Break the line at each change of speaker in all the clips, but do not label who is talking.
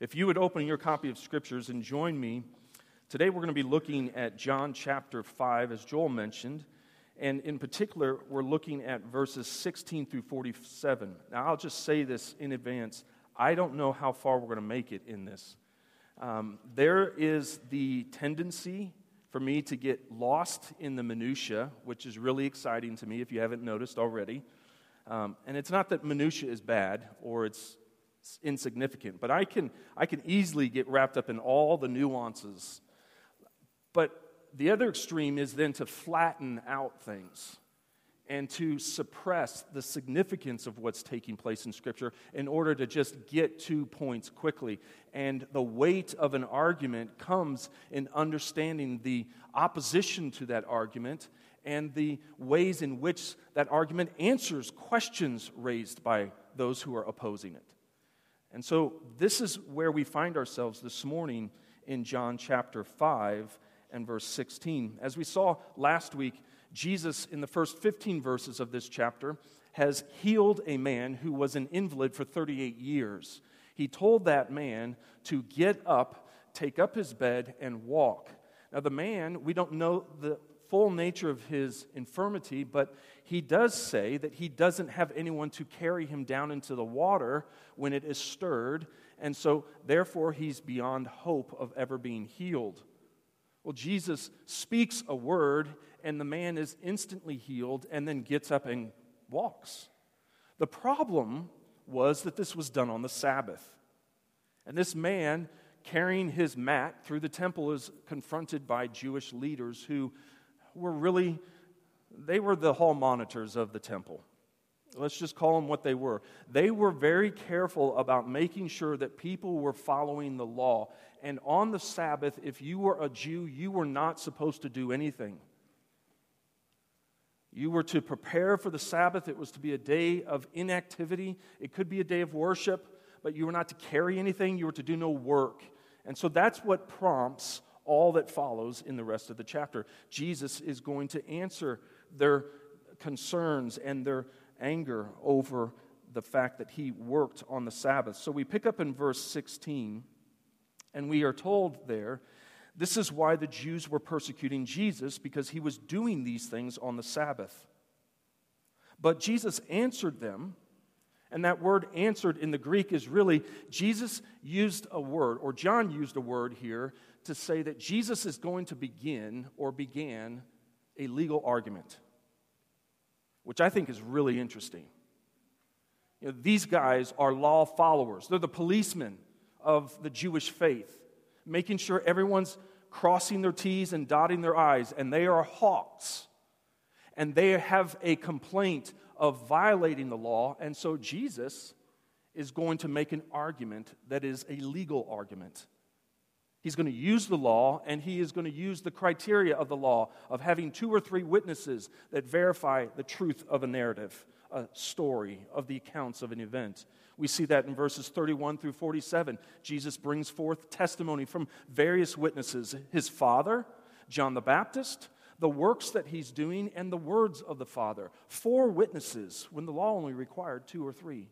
If you would open your copy of Scriptures and join me, today we're going to be looking at John chapter 5, as Joel mentioned. And in particular, we're looking at verses 16 through 47. Now, I'll just say this in advance. I don't know how far we're going to make it in this. Um, there is the tendency for me to get lost in the minutia, which is really exciting to me if you haven't noticed already. Um, and it's not that minutia is bad or it's insignificant, but I can, I can easily get wrapped up in all the nuances. But the other extreme is then to flatten out things and to suppress the significance of what's taking place in Scripture in order to just get to points quickly. And the weight of an argument comes in understanding the opposition to that argument and the ways in which that argument answers questions raised by those who are opposing it. And so, this is where we find ourselves this morning in John chapter 5 and verse 16. As we saw last week, Jesus, in the first 15 verses of this chapter, has healed a man who was an invalid for 38 years. He told that man to get up, take up his bed, and walk. Now, the man, we don't know the full nature of his infirmity, but he does say that he doesn't have anyone to carry him down into the water when it is stirred, and so therefore he's beyond hope of ever being healed. Well, Jesus speaks a word, and the man is instantly healed and then gets up and walks. The problem was that this was done on the Sabbath. And this man carrying his mat through the temple is confronted by Jewish leaders who were really, they were the hall monitors of the temple. Let's just call them what they were. They were very careful about making sure that people were following the law. And on the Sabbath, if you were a Jew, you were not supposed to do anything. You were to prepare for the Sabbath. It was to be a day of inactivity. It could be a day of worship, but you were not to carry anything. You were to do no work. And so that's what prompts all that follows in the rest of the chapter. Jesus is going to answer their concerns and their anger over the fact that he worked on the Sabbath. So we pick up in verse 16, and we are told there this is why the Jews were persecuting Jesus, because he was doing these things on the Sabbath. But Jesus answered them, and that word answered in the Greek is really Jesus used a word, or John used a word here to say that Jesus is going to begin or began a legal argument which I think is really interesting. You know, these guys are law followers, they're the policemen of the Jewish faith, making sure everyone's crossing their T's and dotting their I's, and they are hawks. And they have a complaint of violating the law, and so Jesus is going to make an argument that is a legal argument. He's going to use the law and he is going to use the criteria of the law of having two or three witnesses that verify the truth of a narrative, a story, of the accounts of an event. We see that in verses 31 through 47. Jesus brings forth testimony from various witnesses his father, John the Baptist, the works that he's doing, and the words of the Father. Four witnesses when the law only required two or three.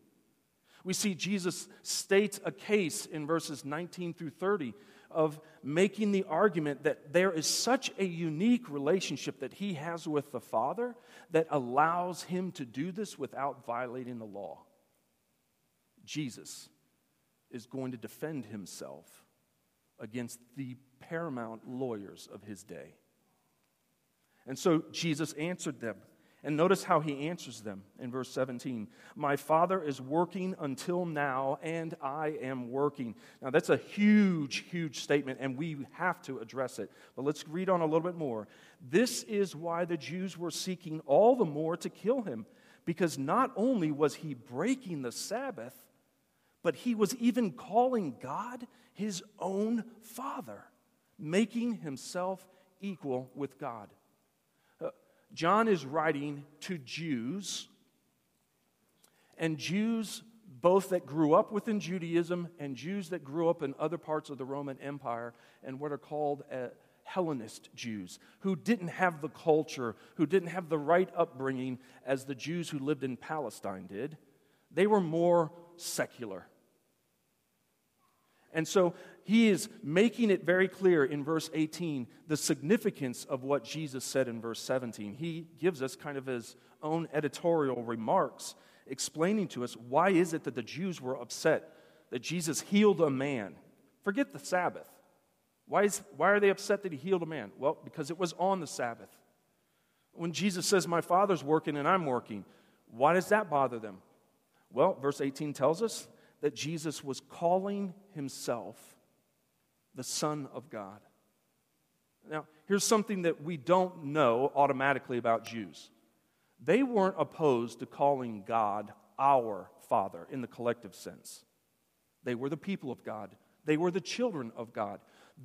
We see Jesus state a case in verses 19 through 30 of making the argument that there is such a unique relationship that he has with the Father that allows him to do this without violating the law. Jesus is going to defend himself against the paramount lawyers of his day. And so Jesus answered them and notice how he answers them in verse 17. My Father is working until now, and I am working. Now, that's a huge, huge statement, and we have to address it. But let's read on a little bit more. This is why the Jews were seeking all the more to kill him, because not only was he breaking the Sabbath, but he was even calling God his own Father, making himself equal with God. John is writing to Jews, and Jews both that grew up within Judaism and Jews that grew up in other parts of the Roman Empire and what are called uh, Hellenist Jews, who didn't have the culture, who didn't have the right upbringing as the Jews who lived in Palestine did. They were more secular. And so he is making it very clear in verse 18 the significance of what Jesus said in verse 17. He gives us kind of his own editorial remarks explaining to us why is it that the Jews were upset that Jesus healed a man. Forget the Sabbath. Why, is, why are they upset that he healed a man? Well, because it was on the Sabbath. When Jesus says, My Father's working and I'm working, why does that bother them? Well, verse 18 tells us that Jesus was calling himself the Son of God. Now, here's something that we don't know automatically about Jews they weren't opposed to calling God our Father in the collective sense. They were the people of God, they were the children of God.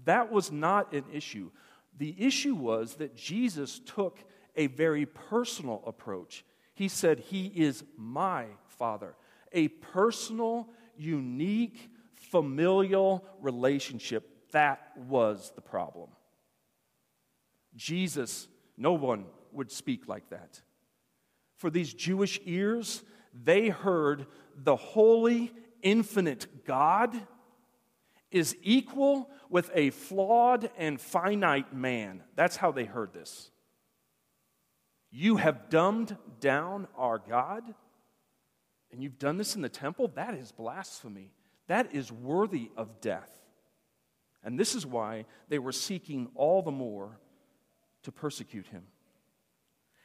That was not an issue. The issue was that Jesus took a very personal approach. He said, He is my Father. A personal, unique, familial relationship. That was the problem. Jesus, no one would speak like that. For these Jewish ears, they heard the holy, infinite God is equal with a flawed and finite man. That's how they heard this. You have dumbed down our God, and you've done this in the temple? That is blasphemy. That is worthy of death. And this is why they were seeking all the more to persecute him.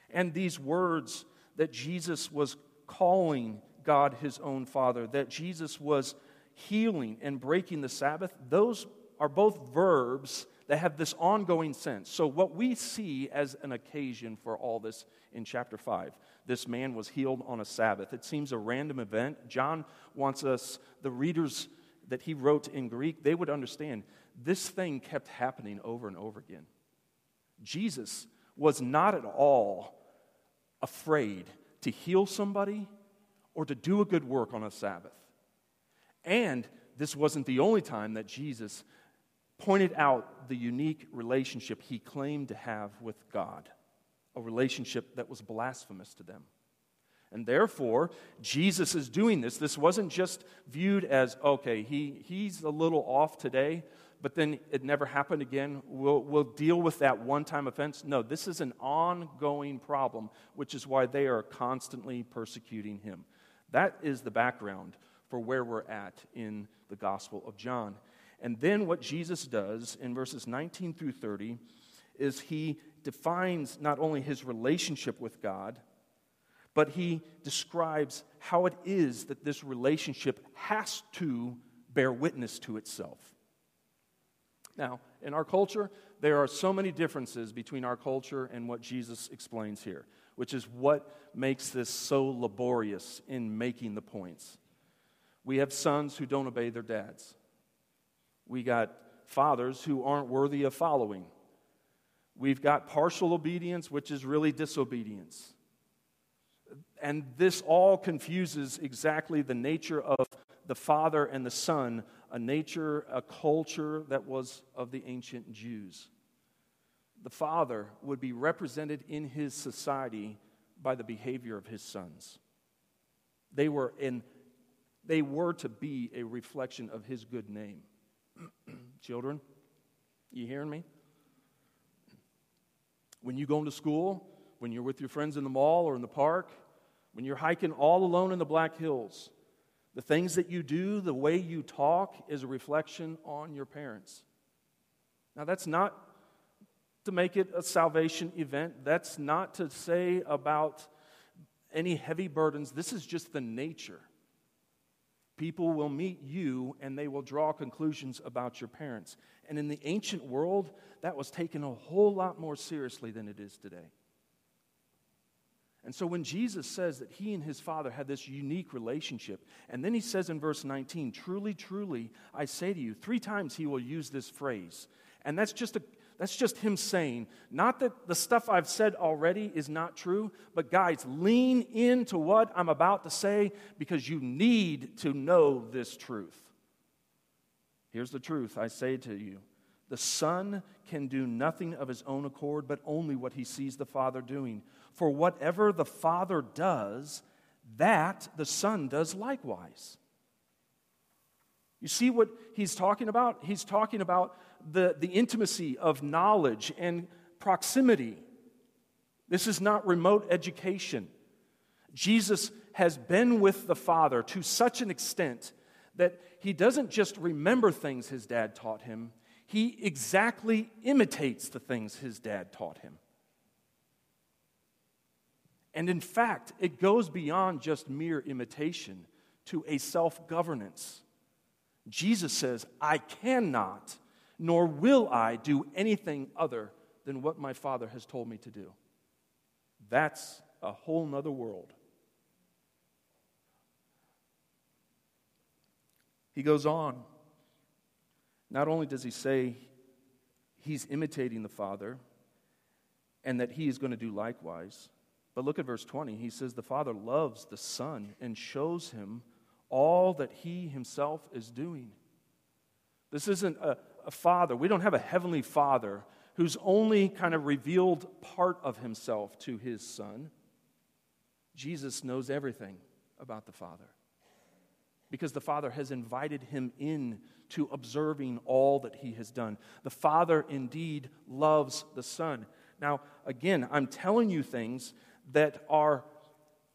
And these words that Jesus was calling God his own Father, that Jesus was healing and breaking the Sabbath, those are both verbs that have this ongoing sense. So, what we see as an occasion for all this in chapter 5, this man was healed on a Sabbath. It seems a random event. John wants us, the readers that he wrote in Greek, they would understand this thing kept happening over and over again. Jesus was not at all afraid to heal somebody or to do a good work on a Sabbath. And this wasn't the only time that Jesus pointed out the unique relationship he claimed to have with God, a relationship that was blasphemous to them. And therefore, Jesus is doing this. This wasn't just viewed as, okay, he, he's a little off today, but then it never happened again. We'll, we'll deal with that one time offense. No, this is an ongoing problem, which is why they are constantly persecuting him. That is the background for where we're at in the Gospel of John. And then what Jesus does in verses 19 through 30 is he defines not only his relationship with God, but he describes how it is that this relationship has to bear witness to itself. Now, in our culture, there are so many differences between our culture and what Jesus explains here, which is what makes this so laborious in making the points. We have sons who don't obey their dads. We got fathers who aren't worthy of following. We've got partial obedience, which is really disobedience. And this all confuses exactly the nature of the Father and the Son, a nature, a culture that was of the ancient Jews. The Father would be represented in his society by the behavior of his sons. They were, in, they were to be a reflection of his good name. Children, you hearing me? When you go into school, when you're with your friends in the mall or in the park, when you're hiking all alone in the Black Hills, the things that you do, the way you talk, is a reflection on your parents. Now, that's not to make it a salvation event. That's not to say about any heavy burdens. This is just the nature. People will meet you and they will draw conclusions about your parents. And in the ancient world, that was taken a whole lot more seriously than it is today. And so when Jesus says that he and his Father had this unique relationship, and then he says in verse 19, Truly, truly, I say to you, three times he will use this phrase. And that's just, a, that's just him saying, not that the stuff I've said already is not true, but guys, lean into what I'm about to say because you need to know this truth. Here's the truth I say to you the Son can do nothing of his own accord, but only what he sees the Father doing. For whatever the Father does, that the Son does likewise. You see what he's talking about? He's talking about the, the intimacy of knowledge and proximity. This is not remote education. Jesus has been with the Father to such an extent that he doesn't just remember things his dad taught him, he exactly imitates the things his dad taught him. And in fact, it goes beyond just mere imitation to a self governance. Jesus says, I cannot, nor will I do anything other than what my Father has told me to do. That's a whole nother world. He goes on. Not only does he say he's imitating the Father and that he is going to do likewise, but look at verse 20. He says, The Father loves the Son and shows him all that he himself is doing. This isn't a, a father. We don't have a heavenly father who's only kind of revealed part of himself to his son. Jesus knows everything about the Father because the Father has invited him in to observing all that he has done. The Father indeed loves the Son. Now, again, I'm telling you things that are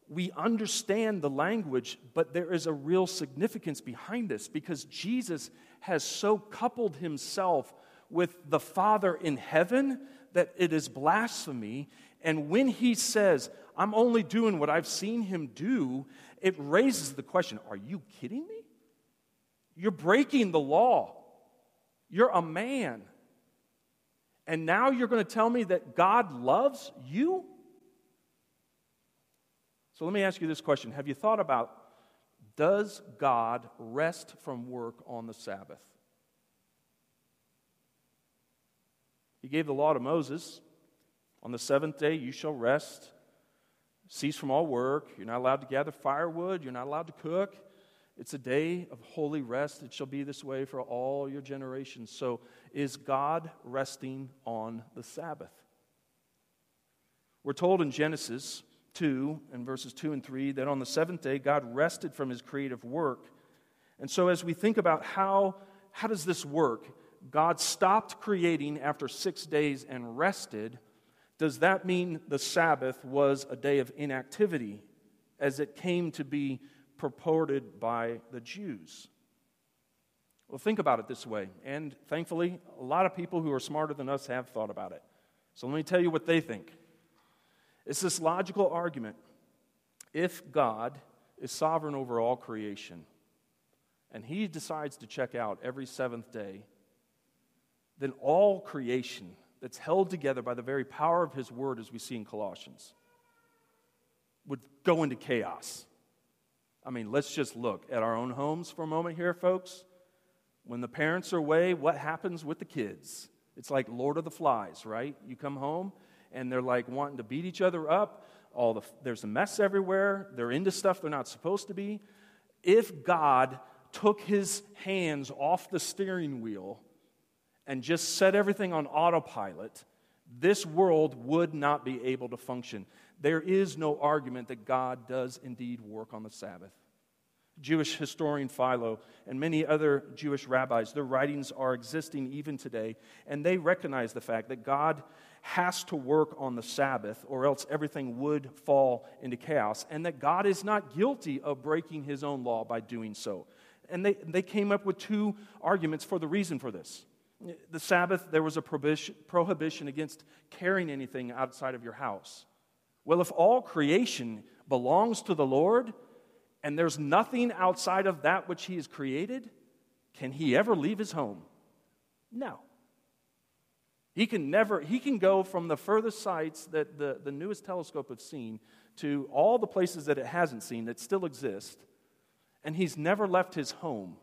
we understand the language, but there is a real significance behind this because Jesus has so coupled himself with the Father in heaven that it is blasphemy. And when he says, I'm only doing what I've seen him do, it raises the question Are you kidding me? You're breaking the law. You're a man. And now you're going to tell me that God loves you? So let me ask you this question Have you thought about does God rest from work on the Sabbath? He gave the law to Moses. On the seventh day, you shall rest, cease from all work. You're not allowed to gather firewood. You're not allowed to cook. It's a day of holy rest. It shall be this way for all your generations. So, is God resting on the Sabbath? We're told in Genesis 2 and verses 2 and 3 that on the seventh day God rested from his creative work. And so as we think about how, how does this work, God stopped creating after six days and rested. Does that mean the Sabbath was a day of inactivity as it came to be purported by the Jews? Well, think about it this way. And thankfully, a lot of people who are smarter than us have thought about it. So let me tell you what they think. It's this logical argument. If God is sovereign over all creation and he decides to check out every seventh day, then all creation that's held together by the very power of his word, as we see in Colossians, would go into chaos. I mean, let's just look at our own homes for a moment here, folks. When the parents are away, what happens with the kids? It's like Lord of the Flies, right? You come home and they're like wanting to beat each other up. All the, there's a mess everywhere. They're into stuff they're not supposed to be. If God took his hands off the steering wheel and just set everything on autopilot, this world would not be able to function. There is no argument that God does indeed work on the Sabbath. Jewish historian Philo and many other Jewish rabbis, their writings are existing even today, and they recognize the fact that God has to work on the Sabbath, or else everything would fall into chaos, and that God is not guilty of breaking his own law by doing so. And they, they came up with two arguments for the reason for this. The Sabbath, there was a prohibition, prohibition against carrying anything outside of your house. Well, if all creation belongs to the Lord, and there's nothing outside of that which he has created, can he ever leave his home? No. He can never, he can go from the furthest sites that the, the newest telescope have seen to all the places that it hasn't seen that still exist, and he's never left his home.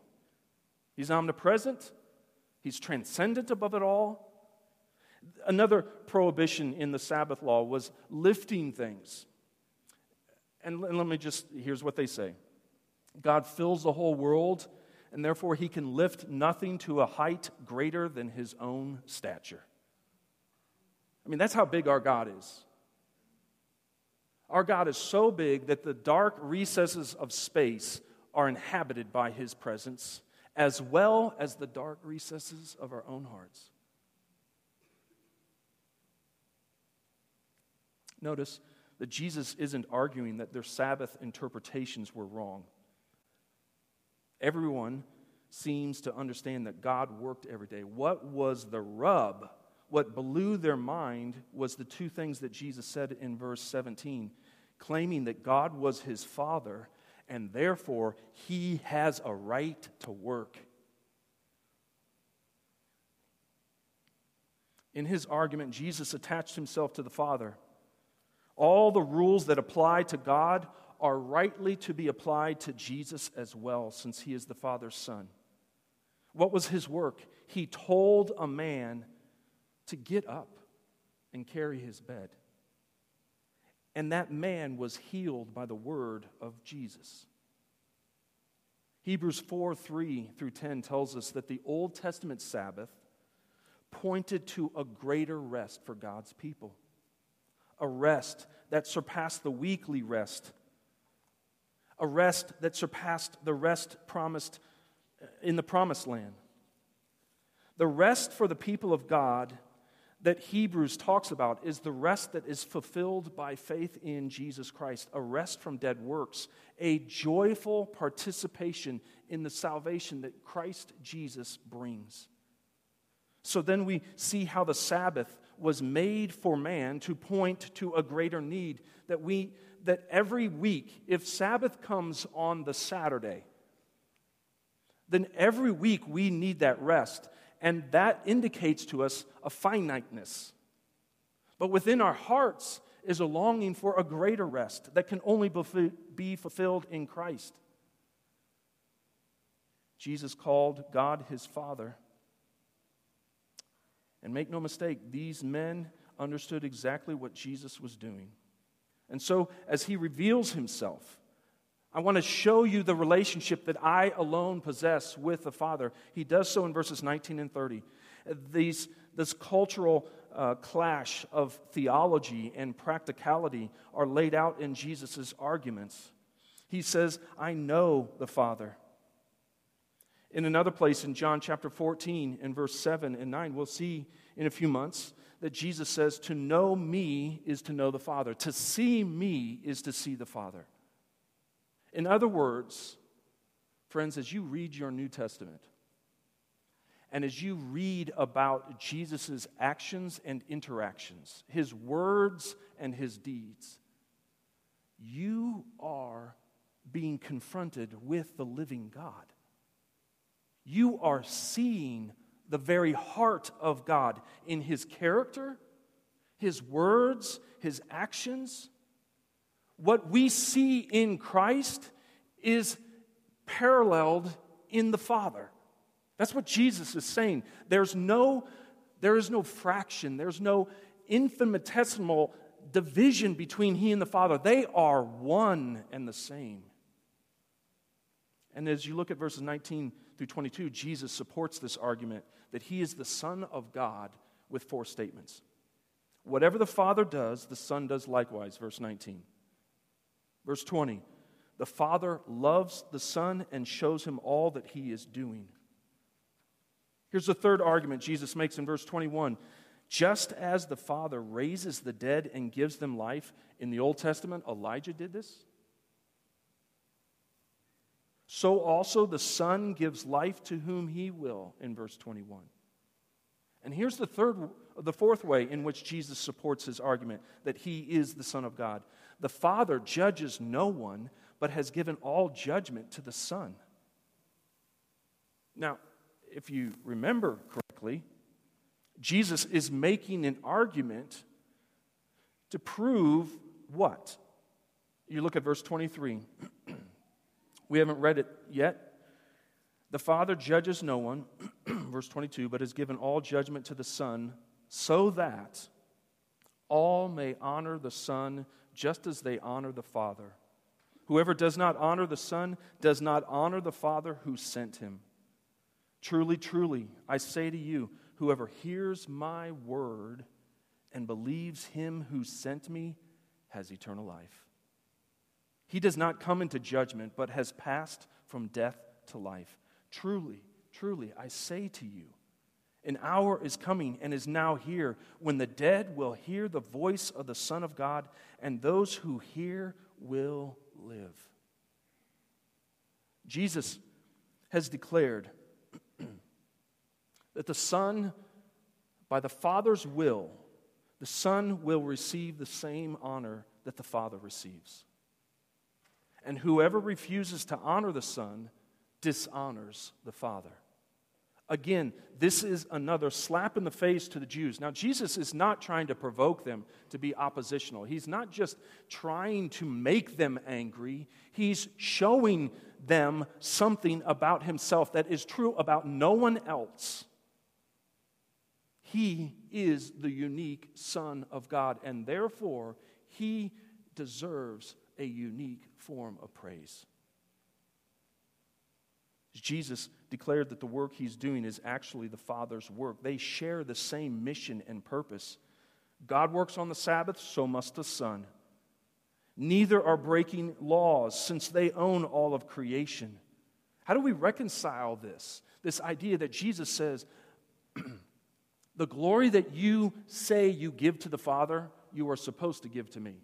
He's omnipresent, he's transcendent above it all. Another prohibition in the Sabbath law was lifting things. And let me just, here's what they say God fills the whole world, and therefore he can lift nothing to a height greater than his own stature. I mean, that's how big our God is. Our God is so big that the dark recesses of space are inhabited by his presence, as well as the dark recesses of our own hearts. Notice that Jesus isn't arguing that their Sabbath interpretations were wrong. Everyone seems to understand that God worked every day. What was the rub? What blew their mind was the two things that Jesus said in verse 17, claiming that God was his Father and therefore he has a right to work. In his argument, Jesus attached himself to the Father. All the rules that apply to God are rightly to be applied to Jesus as well, since he is the Father's Son. What was his work? He told a man to get up and carry his bed. And that man was healed by the word of Jesus. Hebrews 4 3 through 10 tells us that the Old Testament Sabbath pointed to a greater rest for God's people, a rest that surpassed the weekly rest, a rest that surpassed the rest promised uh, in the promised land. The rest for the people of God that Hebrews talks about is the rest that is fulfilled by faith in Jesus Christ, a rest from dead works, a joyful participation in the salvation that Christ Jesus brings. So then we see how the Sabbath was made for man to point to a greater need that we that every week if Sabbath comes on the Saturday then every week we need that rest. And that indicates to us a finiteness. But within our hearts is a longing for a greater rest that can only be fulfilled in Christ. Jesus called God his Father. And make no mistake, these men understood exactly what Jesus was doing. And so, as he reveals himself, I want to show you the relationship that I alone possess with the Father. He does so in verses 19 and 30. These, this cultural uh, clash of theology and practicality are laid out in Jesus' arguments. He says, I know the Father. In another place in John chapter 14, in verse 7 and 9, we'll see in a few months that Jesus says, To know me is to know the Father. To see me is to see the Father. In other words, friends, as you read your New Testament, and as you read about Jesus' actions and interactions, his words and his deeds, you are being confronted with the living God. You are seeing the very heart of God in his character, his words, his actions what we see in Christ is paralleled in the Father. That's what Jesus is saying. There's no, there is no fraction, there's no infinitesimal division between He and the Father. They are one and the same. And as you look at verses 19 through 22, Jesus supports this argument that He is the Son of God with four statements. Whatever the Father does, the Son does likewise, verse 19. Verse 20 The Father loves the Son and shows him all that he is doing. Here's the third argument Jesus makes in verse 21. Just as the Father raises the dead and gives them life, in the Old Testament, Elijah did this. So also the Son gives life to whom he will, in verse 21. And here's the third the fourth way in which Jesus supports his argument that he is the Son of God. The Father judges no one, but has given all judgment to the Son. Now, if you remember correctly, Jesus is making an argument to prove what? You look at verse 23. we haven't read it yet. The Father judges no one, verse 22, but has given all judgment to the Son, so that all may honor the Son just as they honor the Father. Whoever does not honor the Son does not honor the Father who sent him. Truly, truly, I say to you, whoever hears my word and believes him who sent me has eternal life. He does not come into judgment, but has passed from death to life. Truly, truly, I say to you, an hour is coming and is now here when the dead will hear the voice of the Son of God, and those who hear will live. Jesus has declared that the Son, by the Father's will, the Son will receive the same honor that the Father receives. And whoever refuses to honor the Son dishonors the Father. Again, this is another slap in the face to the Jews. Now, Jesus is not trying to provoke them to be oppositional. He's not just trying to make them angry, he's showing them something about himself that is true about no one else. He is the unique Son of God, and therefore, he deserves a unique form of praise. Jesus declared that the work he's doing is actually the Father's work. They share the same mission and purpose. God works on the Sabbath, so must the Son. Neither are breaking laws, since they own all of creation. How do we reconcile this? This idea that Jesus says, The glory that you say you give to the Father, you are supposed to give to me.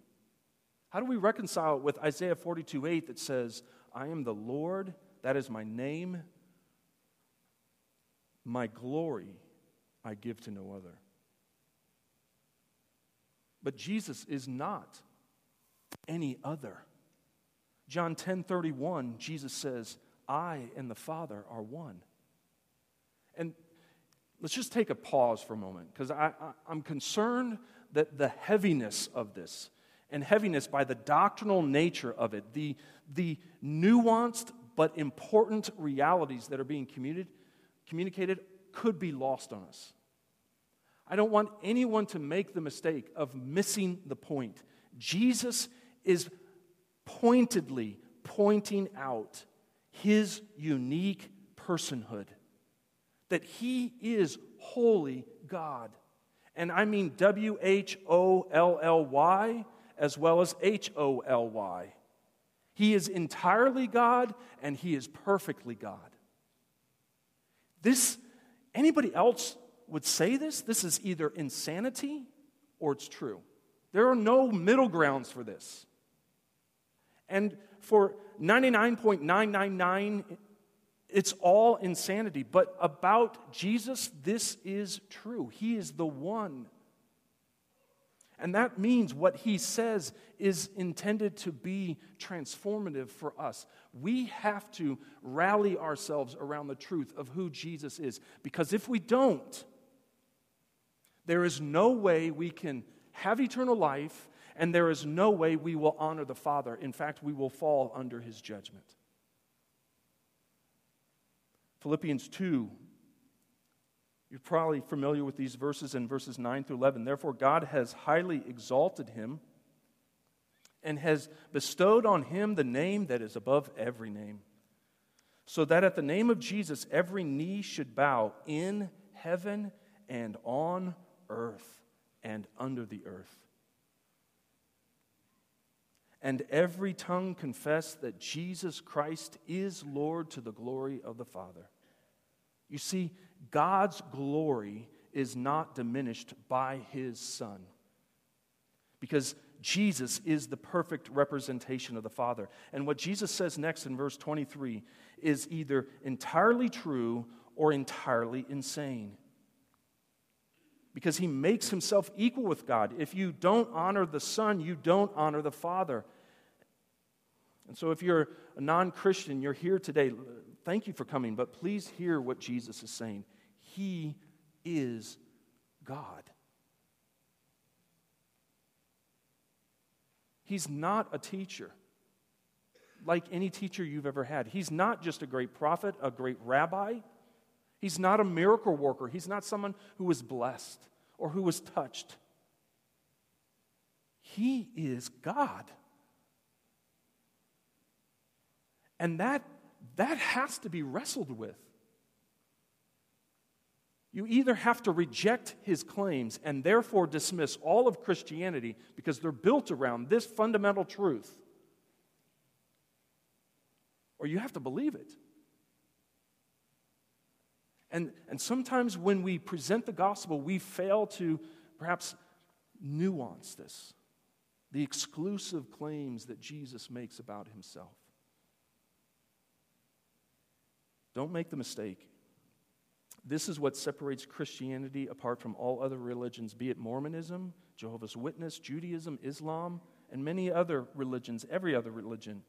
How do we reconcile it with Isaiah 42 8 that says, I am the Lord, that is my name, my glory I give to no other. But Jesus is not any other. John 10 31, Jesus says, I and the Father are one. And let's just take a pause for a moment because I, I, am concerned that the heaviness of this, and heaviness by the doctrinal nature of it, the, the nuanced but important realities that are being communicated, could be lost on us. I don't want anyone to make the mistake of missing the point. Jesus is pointedly pointing out his unique personhood, that he is holy God. And I mean W H O L L Y as well as H O L Y. He is entirely God and he is perfectly God. This anybody else would say this, this is either insanity or it's true. There are no middle grounds for this. And for 99.999, it's all insanity. But about Jesus, this is true. He is the one. And that means what he says is intended to be transformative for us. We have to rally ourselves around the truth of who Jesus is. Because if we don't, there is no way we can have eternal life, and there is no way we will honor the Father. In fact, we will fall under his judgment. Philippians 2 you're probably familiar with these verses in verses 9 through 11. Therefore, God has highly exalted him and has bestowed on him the name that is above every name, so that at the name of Jesus every knee should bow in heaven and on earth and under the earth. And every tongue confess that Jesus Christ is Lord to the glory of the Father. You see, God's glory is not diminished by his Son. Because Jesus is the perfect representation of the Father. And what Jesus says next in verse 23 is either entirely true or entirely insane. Because he makes himself equal with God. If you don't honor the Son, you don't honor the Father. And so, if you're a non Christian, you're here today, thank you for coming, but please hear what Jesus is saying. He is God. He's not a teacher like any teacher you've ever had. He's not just a great prophet, a great rabbi. He's not a miracle worker. He's not someone who was blessed or who was touched. He is God. And that that has to be wrestled with. You either have to reject his claims and therefore dismiss all of Christianity because they're built around this fundamental truth, or you have to believe it. And, and sometimes when we present the gospel, we fail to perhaps nuance this the exclusive claims that Jesus makes about himself. Don't make the mistake. This is what separates Christianity apart from all other religions, be it Mormonism, Jehovah's Witness, Judaism, Islam, and many other religions, every other religion.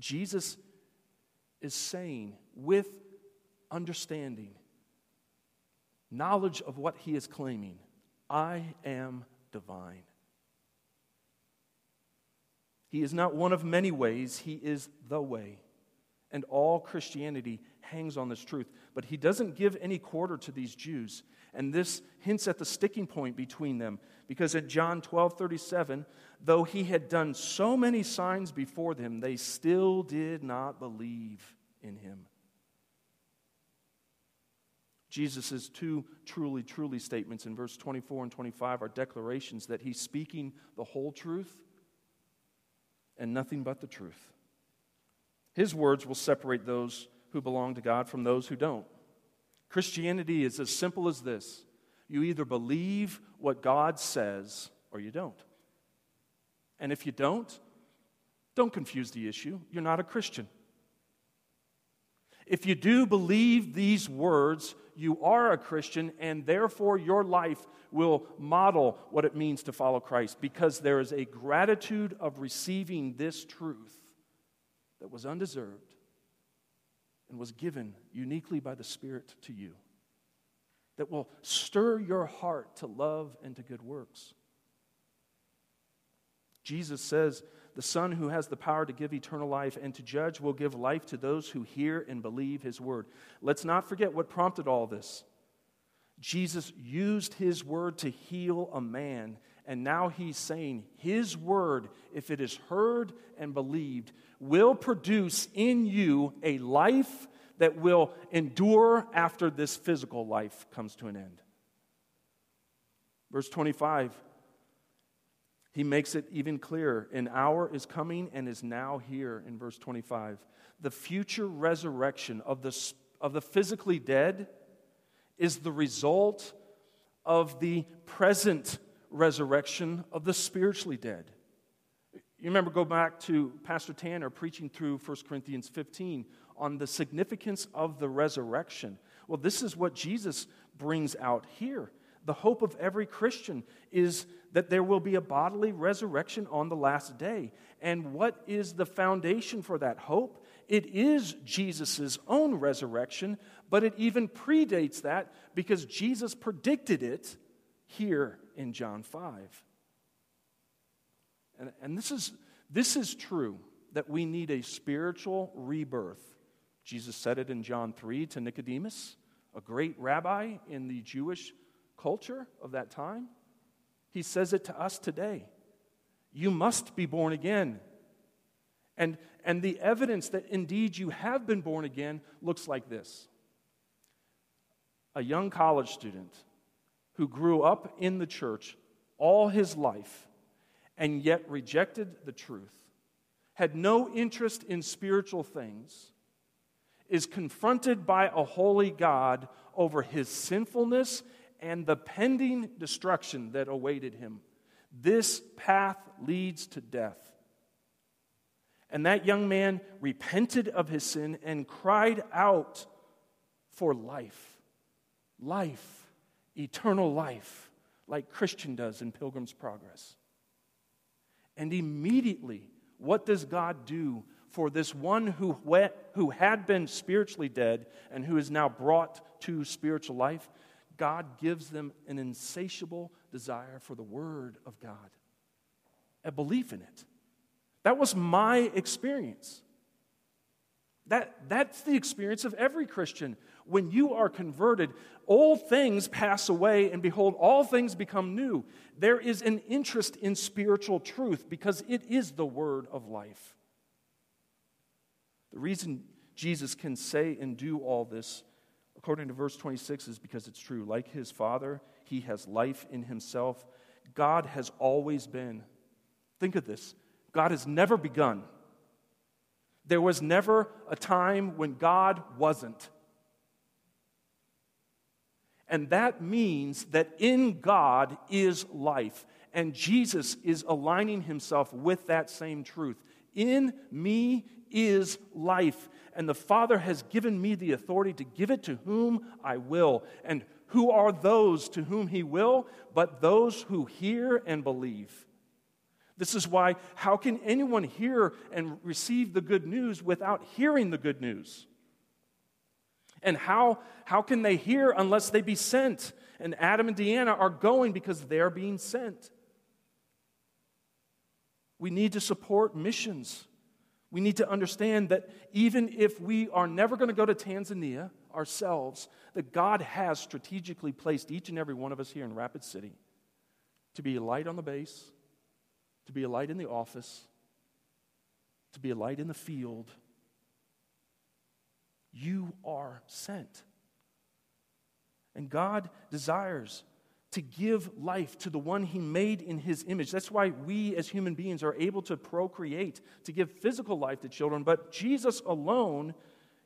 Jesus is saying, with understanding, knowledge of what he is claiming, I am divine. He is not one of many ways, He is the way. And all Christianity hangs on this truth. But He doesn't give any quarter to these Jews. And this hints at the sticking point between them. Because in John 12 37, though He had done so many signs before them, they still did not believe in Him. Jesus' two truly, truly statements in verse 24 and 25 are declarations that He's speaking the whole truth and nothing but the truth. His words will separate those who belong to God from those who don't. Christianity is as simple as this you either believe what God says or you don't. And if you don't, don't confuse the issue. You're not a Christian. If you do believe these words, you are a Christian, and therefore your life will model what it means to follow Christ because there is a gratitude of receiving this truth that was undeserved and was given uniquely by the Spirit to you that will stir your heart to love and to good works. Jesus says, The Son who has the power to give eternal life and to judge will give life to those who hear and believe his word. Let's not forget what prompted all this. Jesus used his word to heal a man, and now he's saying his word, if it is heard and believed, will produce in you a life that will endure after this physical life comes to an end. Verse 25, he makes it even clearer. An hour is coming and is now here in verse 25. The future resurrection of the, of the physically dead is the result of the present resurrection of the spiritually dead. You remember, go back to Pastor Tanner preaching through 1 Corinthians 15 on the significance of the resurrection. Well, this is what Jesus brings out here. The hope of every Christian is that there will be a bodily resurrection on the last day. And what is the foundation for that hope? It is Jesus' own resurrection, but it even predates that because Jesus predicted it here in John 5. And, and this, is, this is true that we need a spiritual rebirth. Jesus said it in John 3 to Nicodemus, a great rabbi in the Jewish culture of that time. He says it to us today. You must be born again. And, and the evidence that indeed you have been born again looks like this a young college student who grew up in the church all his life and yet rejected the truth, had no interest in spiritual things, is confronted by a holy God over his sinfulness and the pending destruction that awaited him. This path leads to death. And that young man repented of his sin and cried out for life. Life, eternal life, like Christian does in Pilgrim's Progress. And immediately, what does God do for this one who, who had been spiritually dead and who is now brought to spiritual life? God gives them an insatiable desire for the Word of God, a belief in it. That was my experience. That, that's the experience of every Christian. When you are converted, old things pass away, and behold, all things become new. There is an interest in spiritual truth because it is the word of life. The reason Jesus can say and do all this, according to verse 26, is because it's true. Like his Father, he has life in himself. God has always been. Think of this God has never begun. There was never a time when God wasn't. And that means that in God is life. And Jesus is aligning himself with that same truth. In me is life. And the Father has given me the authority to give it to whom I will. And who are those to whom he will? But those who hear and believe. This is why, how can anyone hear and receive the good news without hearing the good news? And how, how can they hear unless they be sent? And Adam and Deanna are going because they're being sent. We need to support missions. We need to understand that even if we are never going to go to Tanzania ourselves, that God has strategically placed each and every one of us here in Rapid City to be a light on the base, to be a light in the office, to be a light in the field. You are sent. And God desires to give life to the one he made in his image. That's why we as human beings are able to procreate, to give physical life to children, but Jesus alone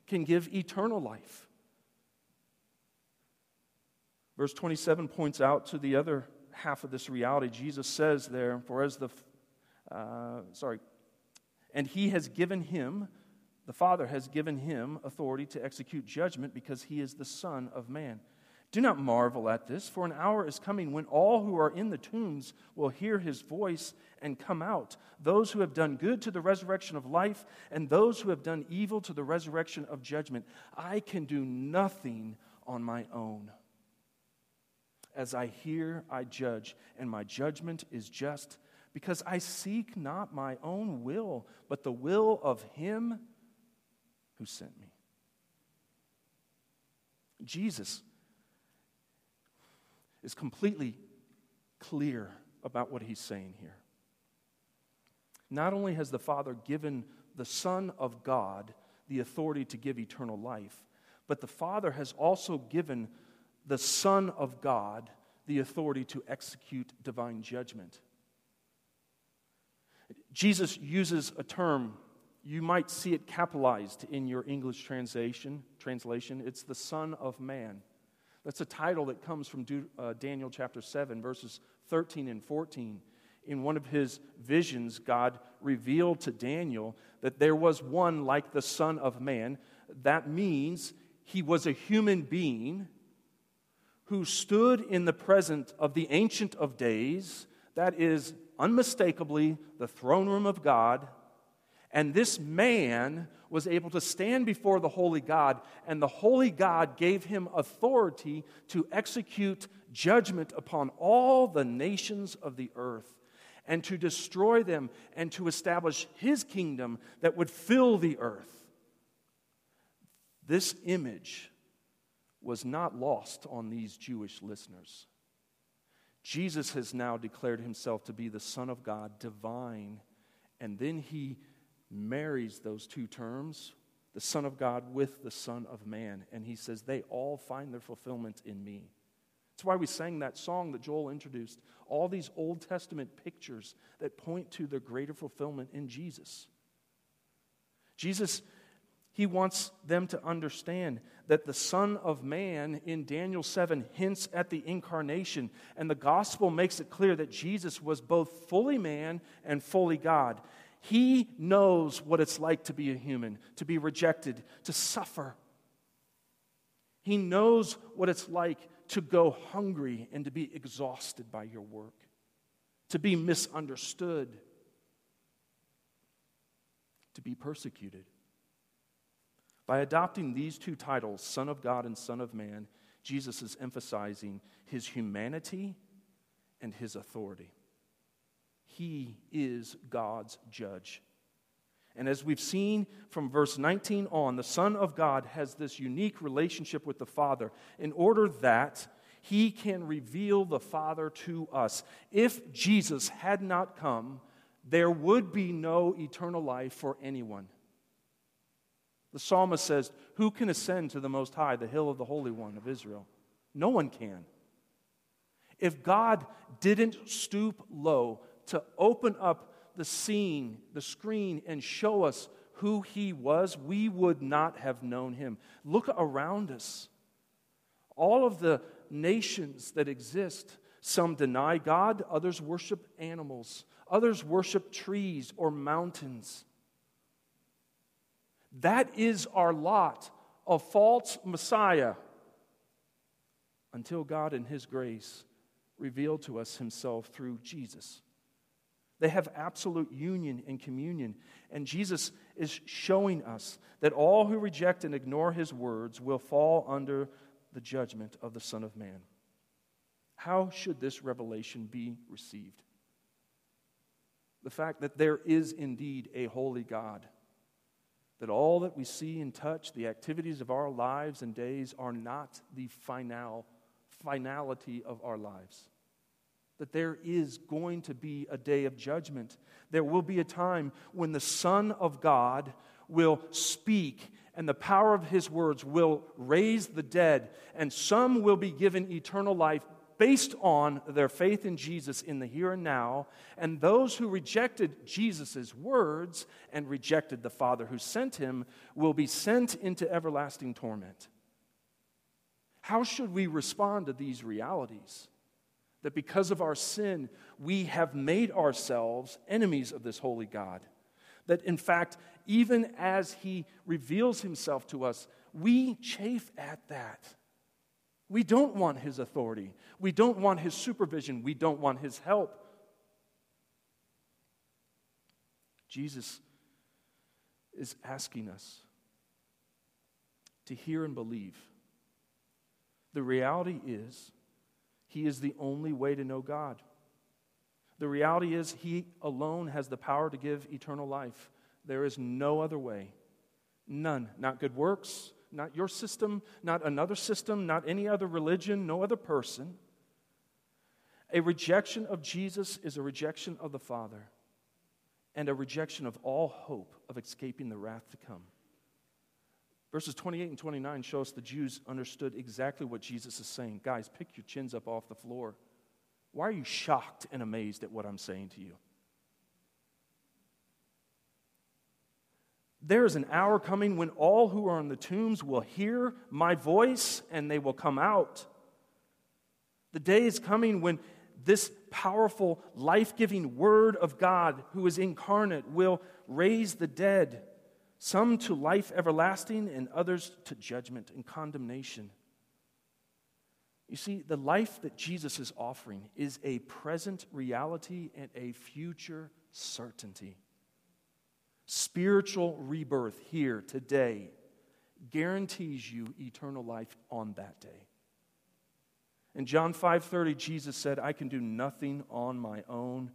can give eternal life. Verse 27 points out to the other half of this reality. Jesus says there, For as the, uh, sorry, and he has given him, the Father has given him authority to execute judgment because he is the Son of Man. Do not marvel at this, for an hour is coming when all who are in the tombs will hear his voice and come out. Those who have done good to the resurrection of life, and those who have done evil to the resurrection of judgment. I can do nothing on my own. As I hear, I judge, and my judgment is just, because I seek not my own will, but the will of him who sent me. Jesus is completely clear about what he's saying here. Not only has the Father given the Son of God the authority to give eternal life, but the Father has also given the Son of God the authority to execute divine judgment. Jesus uses a term, you might see it capitalized in your English translation. translation. It's the Son of Man. That's a title that comes from uh, Daniel chapter 7, verses 13 and 14. In one of his visions, God revealed to Daniel that there was one like the Son of Man. That means he was a human being who stood in the presence of the Ancient of Days, that is unmistakably the throne room of God, and this man was able to stand before the holy God, and the holy God gave him authority to execute judgment upon all the nations of the earth and to destroy them and to establish his kingdom that would fill the earth. This image was not lost on these Jewish listeners. Jesus has now declared himself to be the Son of God, divine, and then he marries those two terms, the Son of God with the Son of Man. And he says, they all find their fulfillment in me. That's why we sang that song that Joel introduced. All these Old Testament pictures that point to the greater fulfillment in Jesus. Jesus, he wants them to understand that the Son of Man in Daniel 7 hints at the incarnation, and the gospel makes it clear that Jesus was both fully man and fully God. He knows what it's like to be a human, to be rejected, to suffer. He knows what it's like to go hungry and to be exhausted by your work, to be misunderstood, to be persecuted. By adopting these two titles, Son of God and Son of Man, Jesus is emphasizing his humanity and his authority. He is God's judge. And as we've seen from verse 19 on, the Son of God has this unique relationship with the Father in order that he can reveal the Father to us. If Jesus had not come, there would be no eternal life for anyone. The psalmist says, Who can ascend to the Most High, the hill of the Holy One of Israel? No one can. If God didn't stoop low to open up the scene, the screen, and show us who he was, we would not have known him. Look around us. All of the nations that exist, some deny God, others worship animals, others worship trees or mountains. That is our lot, a false Messiah, until God, in His grace, revealed to us Himself through Jesus. They have absolute union and communion. And Jesus is showing us that all who reject and ignore his words will fall under the judgment of the Son of Man. How should this revelation be received? The fact that there is indeed a holy God, that all that we see and touch, the activities of our lives and days, are not the final, finality of our lives that there is going to be a day of judgment. There will be a time when the Son of God will speak, and the power of his words will raise the dead, and some will be given eternal life based on their faith in Jesus in the here and now, and those who rejected Jesus' words and rejected the Father who sent him will be sent into everlasting torment. How should we respond to these realities? That because of our sin, we have made ourselves enemies of this holy God. That in fact, even as He reveals Himself to us, we chafe at that. We don't want His authority. We don't want His supervision. We don't want His help. Jesus is asking us to hear and believe. The reality is, he is the only way to know God. The reality is, He alone has the power to give eternal life. There is no other way. None. Not good works, not your system, not another system, not any other religion, no other person. A rejection of Jesus is a rejection of the Father and a rejection of all hope of escaping the wrath to come. Verses 28 and 29 show us the Jews understood exactly what Jesus is saying. Guys, pick your chins up off the floor. Why are you shocked and amazed at what I'm saying to you? There is an hour coming when all who are in the tombs will hear my voice and they will come out. The day is coming when this powerful, life giving Word of God, who is incarnate, will raise the dead some to life everlasting, and others to judgment and condemnation. You see, the life that Jesus is offering is a present reality and a future certainty. Spiritual rebirth here today guarantees you eternal life on that day. In John 5:30 Jesus said, "I can do nothing on my own.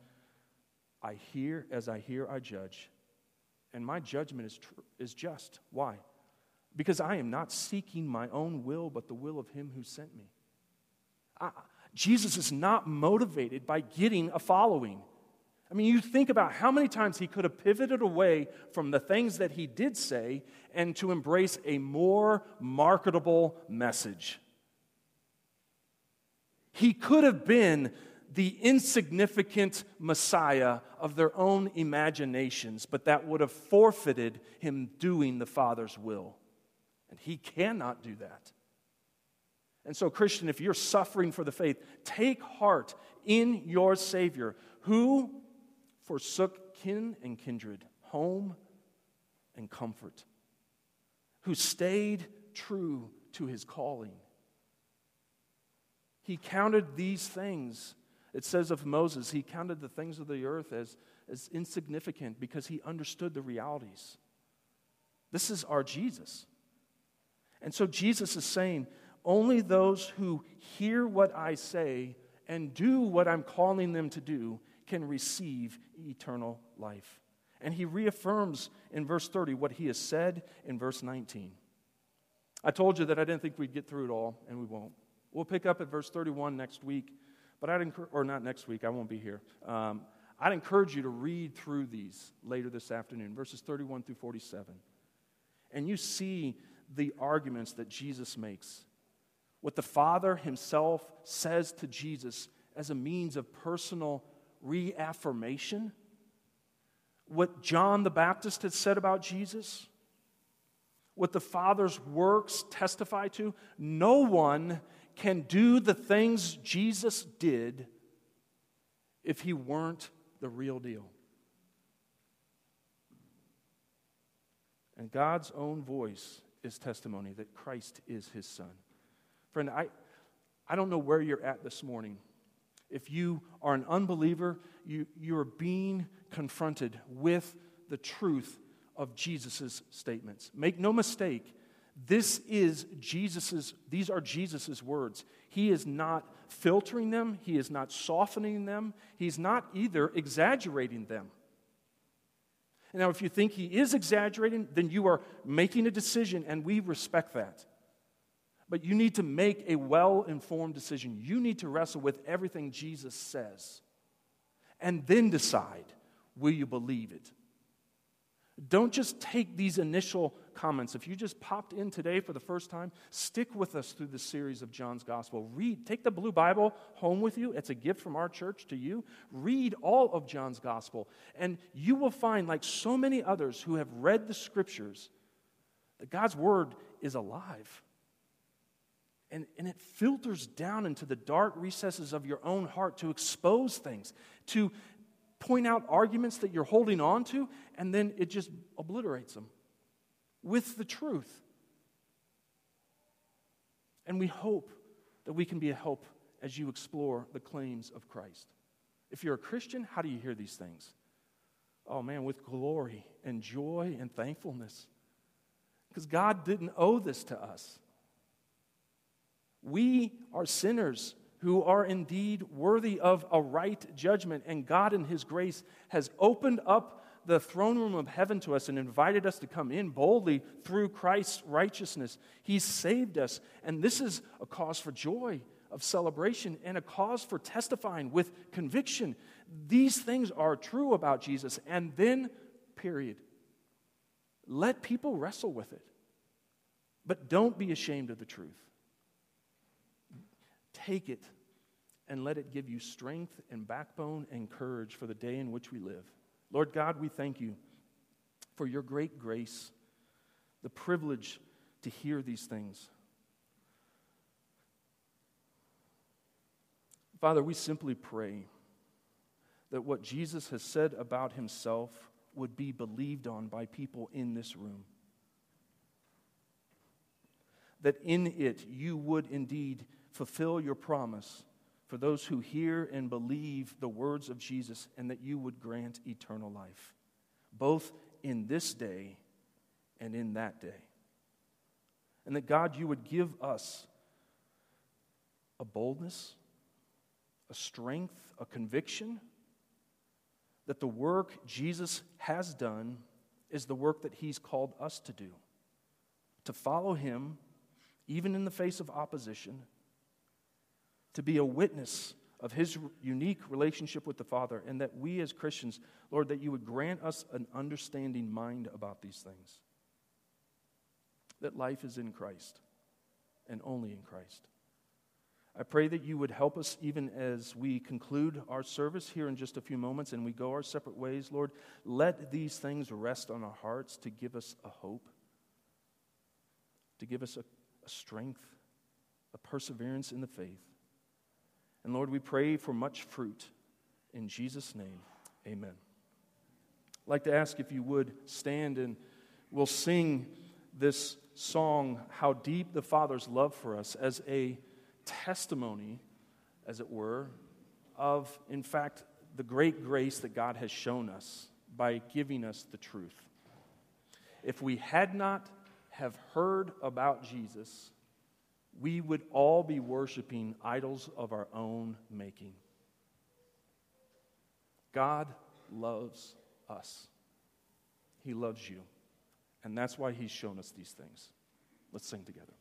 I hear as I hear I judge and my judgment is, tr- is just. Why? Because I am not seeking my own will, but the will of him who sent me. I, Jesus is not motivated by getting a following. I mean, you think about how many times he could have pivoted away from the things that he did say and to embrace a more marketable message. He could have been the insignificant Messiah of their own imaginations, but that would have forfeited him doing the Father's will. And he cannot do that. And so, Christian, if you're suffering for the faith, take heart in your Savior, who forsook kin and kindred, home and comfort, who stayed true to his calling. He counted these things it says of Moses, he counted the things of the earth as, as insignificant because he understood the realities. This is our Jesus. And so Jesus is saying, only those who hear what I say and do what I'm calling them to do can receive eternal life. And he reaffirms in verse 30 what he has said in verse 19. I told you that I didn't think we'd get through it all, and we won't. We'll pick up at verse 31 next week. But I'd encourage, or not next week, I won't be here. Um, I'd encourage you to read through these later this afternoon, verses 31 through 47. And you see the arguments that Jesus makes. What the Father himself says to Jesus as a means of personal reaffirmation. What John the Baptist had said about Jesus. what the Father's works testify to, no one can do the things Jesus did if he weren't the real deal. And God's own voice is testimony that Christ is his son. Friend, I, I don't know where you're at this morning. If you are an unbeliever, you, you are being confronted with the truth of Jesus' statements. Make no mistake, this is Jesus's, these are Jesus' words. He is not filtering them, he is not softening them, he's not either exaggerating them. Now, if you think he is exaggerating, then you are making a decision, and we respect that. But you need to make a well informed decision. You need to wrestle with everything Jesus says, and then decide will you believe it? Don't just take these initial comments. If you just popped in today for the first time, stick with us through the series of John's Gospel. Read, take the Blue Bible home with you. It's a gift from our church to you. Read all of John's Gospel, and you will find, like so many others who have read the scriptures, that God's Word is alive. And, and it filters down into the dark recesses of your own heart to expose things, to point out arguments that you're holding on to, and then it just obliterates them with the truth. And we hope that we can be a help as you explore the claims of Christ. If you're a Christian, how do you hear these things? Oh man, with glory and joy and thankfulness. Because God didn't owe this to us. We are sinners who are indeed worthy of a right judgment. And God, in His grace, has opened up the throne room of heaven to us and invited us to come in boldly through Christ's righteousness. He saved us. And this is a cause for joy, of celebration, and a cause for testifying with conviction. These things are true about Jesus. And then, period. Let people wrestle with it. But don't be ashamed of the truth. Take it and let it give you strength and backbone and courage for the day in which we live. Lord God, we thank you for your great grace, the privilege to hear these things. Father, we simply pray that what Jesus has said about himself would be believed on by people in this room. That in it you would indeed fulfill your promise for those who hear and believe the words of Jesus, and that you would grant eternal life, both in this day and in that day. And that God, you would give us a boldness, a strength, a conviction that the work Jesus has done is the work that he's called us to do. To follow him, even in the face of opposition, to be a witness of his unique relationship with the Father, and that we as Christians, Lord, that you would grant us an understanding mind about these things. That life is in Christ and only in Christ. I pray that you would help us even as we conclude our service here in just a few moments and we go our separate ways, Lord. Let these things rest on our hearts to give us a hope, to give us a, a strength, a perseverance in the faith. And Lord, we pray for much fruit. In Jesus' name, amen. I'd like to ask if you would stand and we'll sing this song, How Deep the Father's Love for Us, as a testimony, as it were, of, in fact, the great grace that God has shown us by giving us the truth. If we had not have heard about Jesus, we would all be worshiping idols of our own making. God loves us. He loves you. And that's why He's shown us these things. Let's sing together.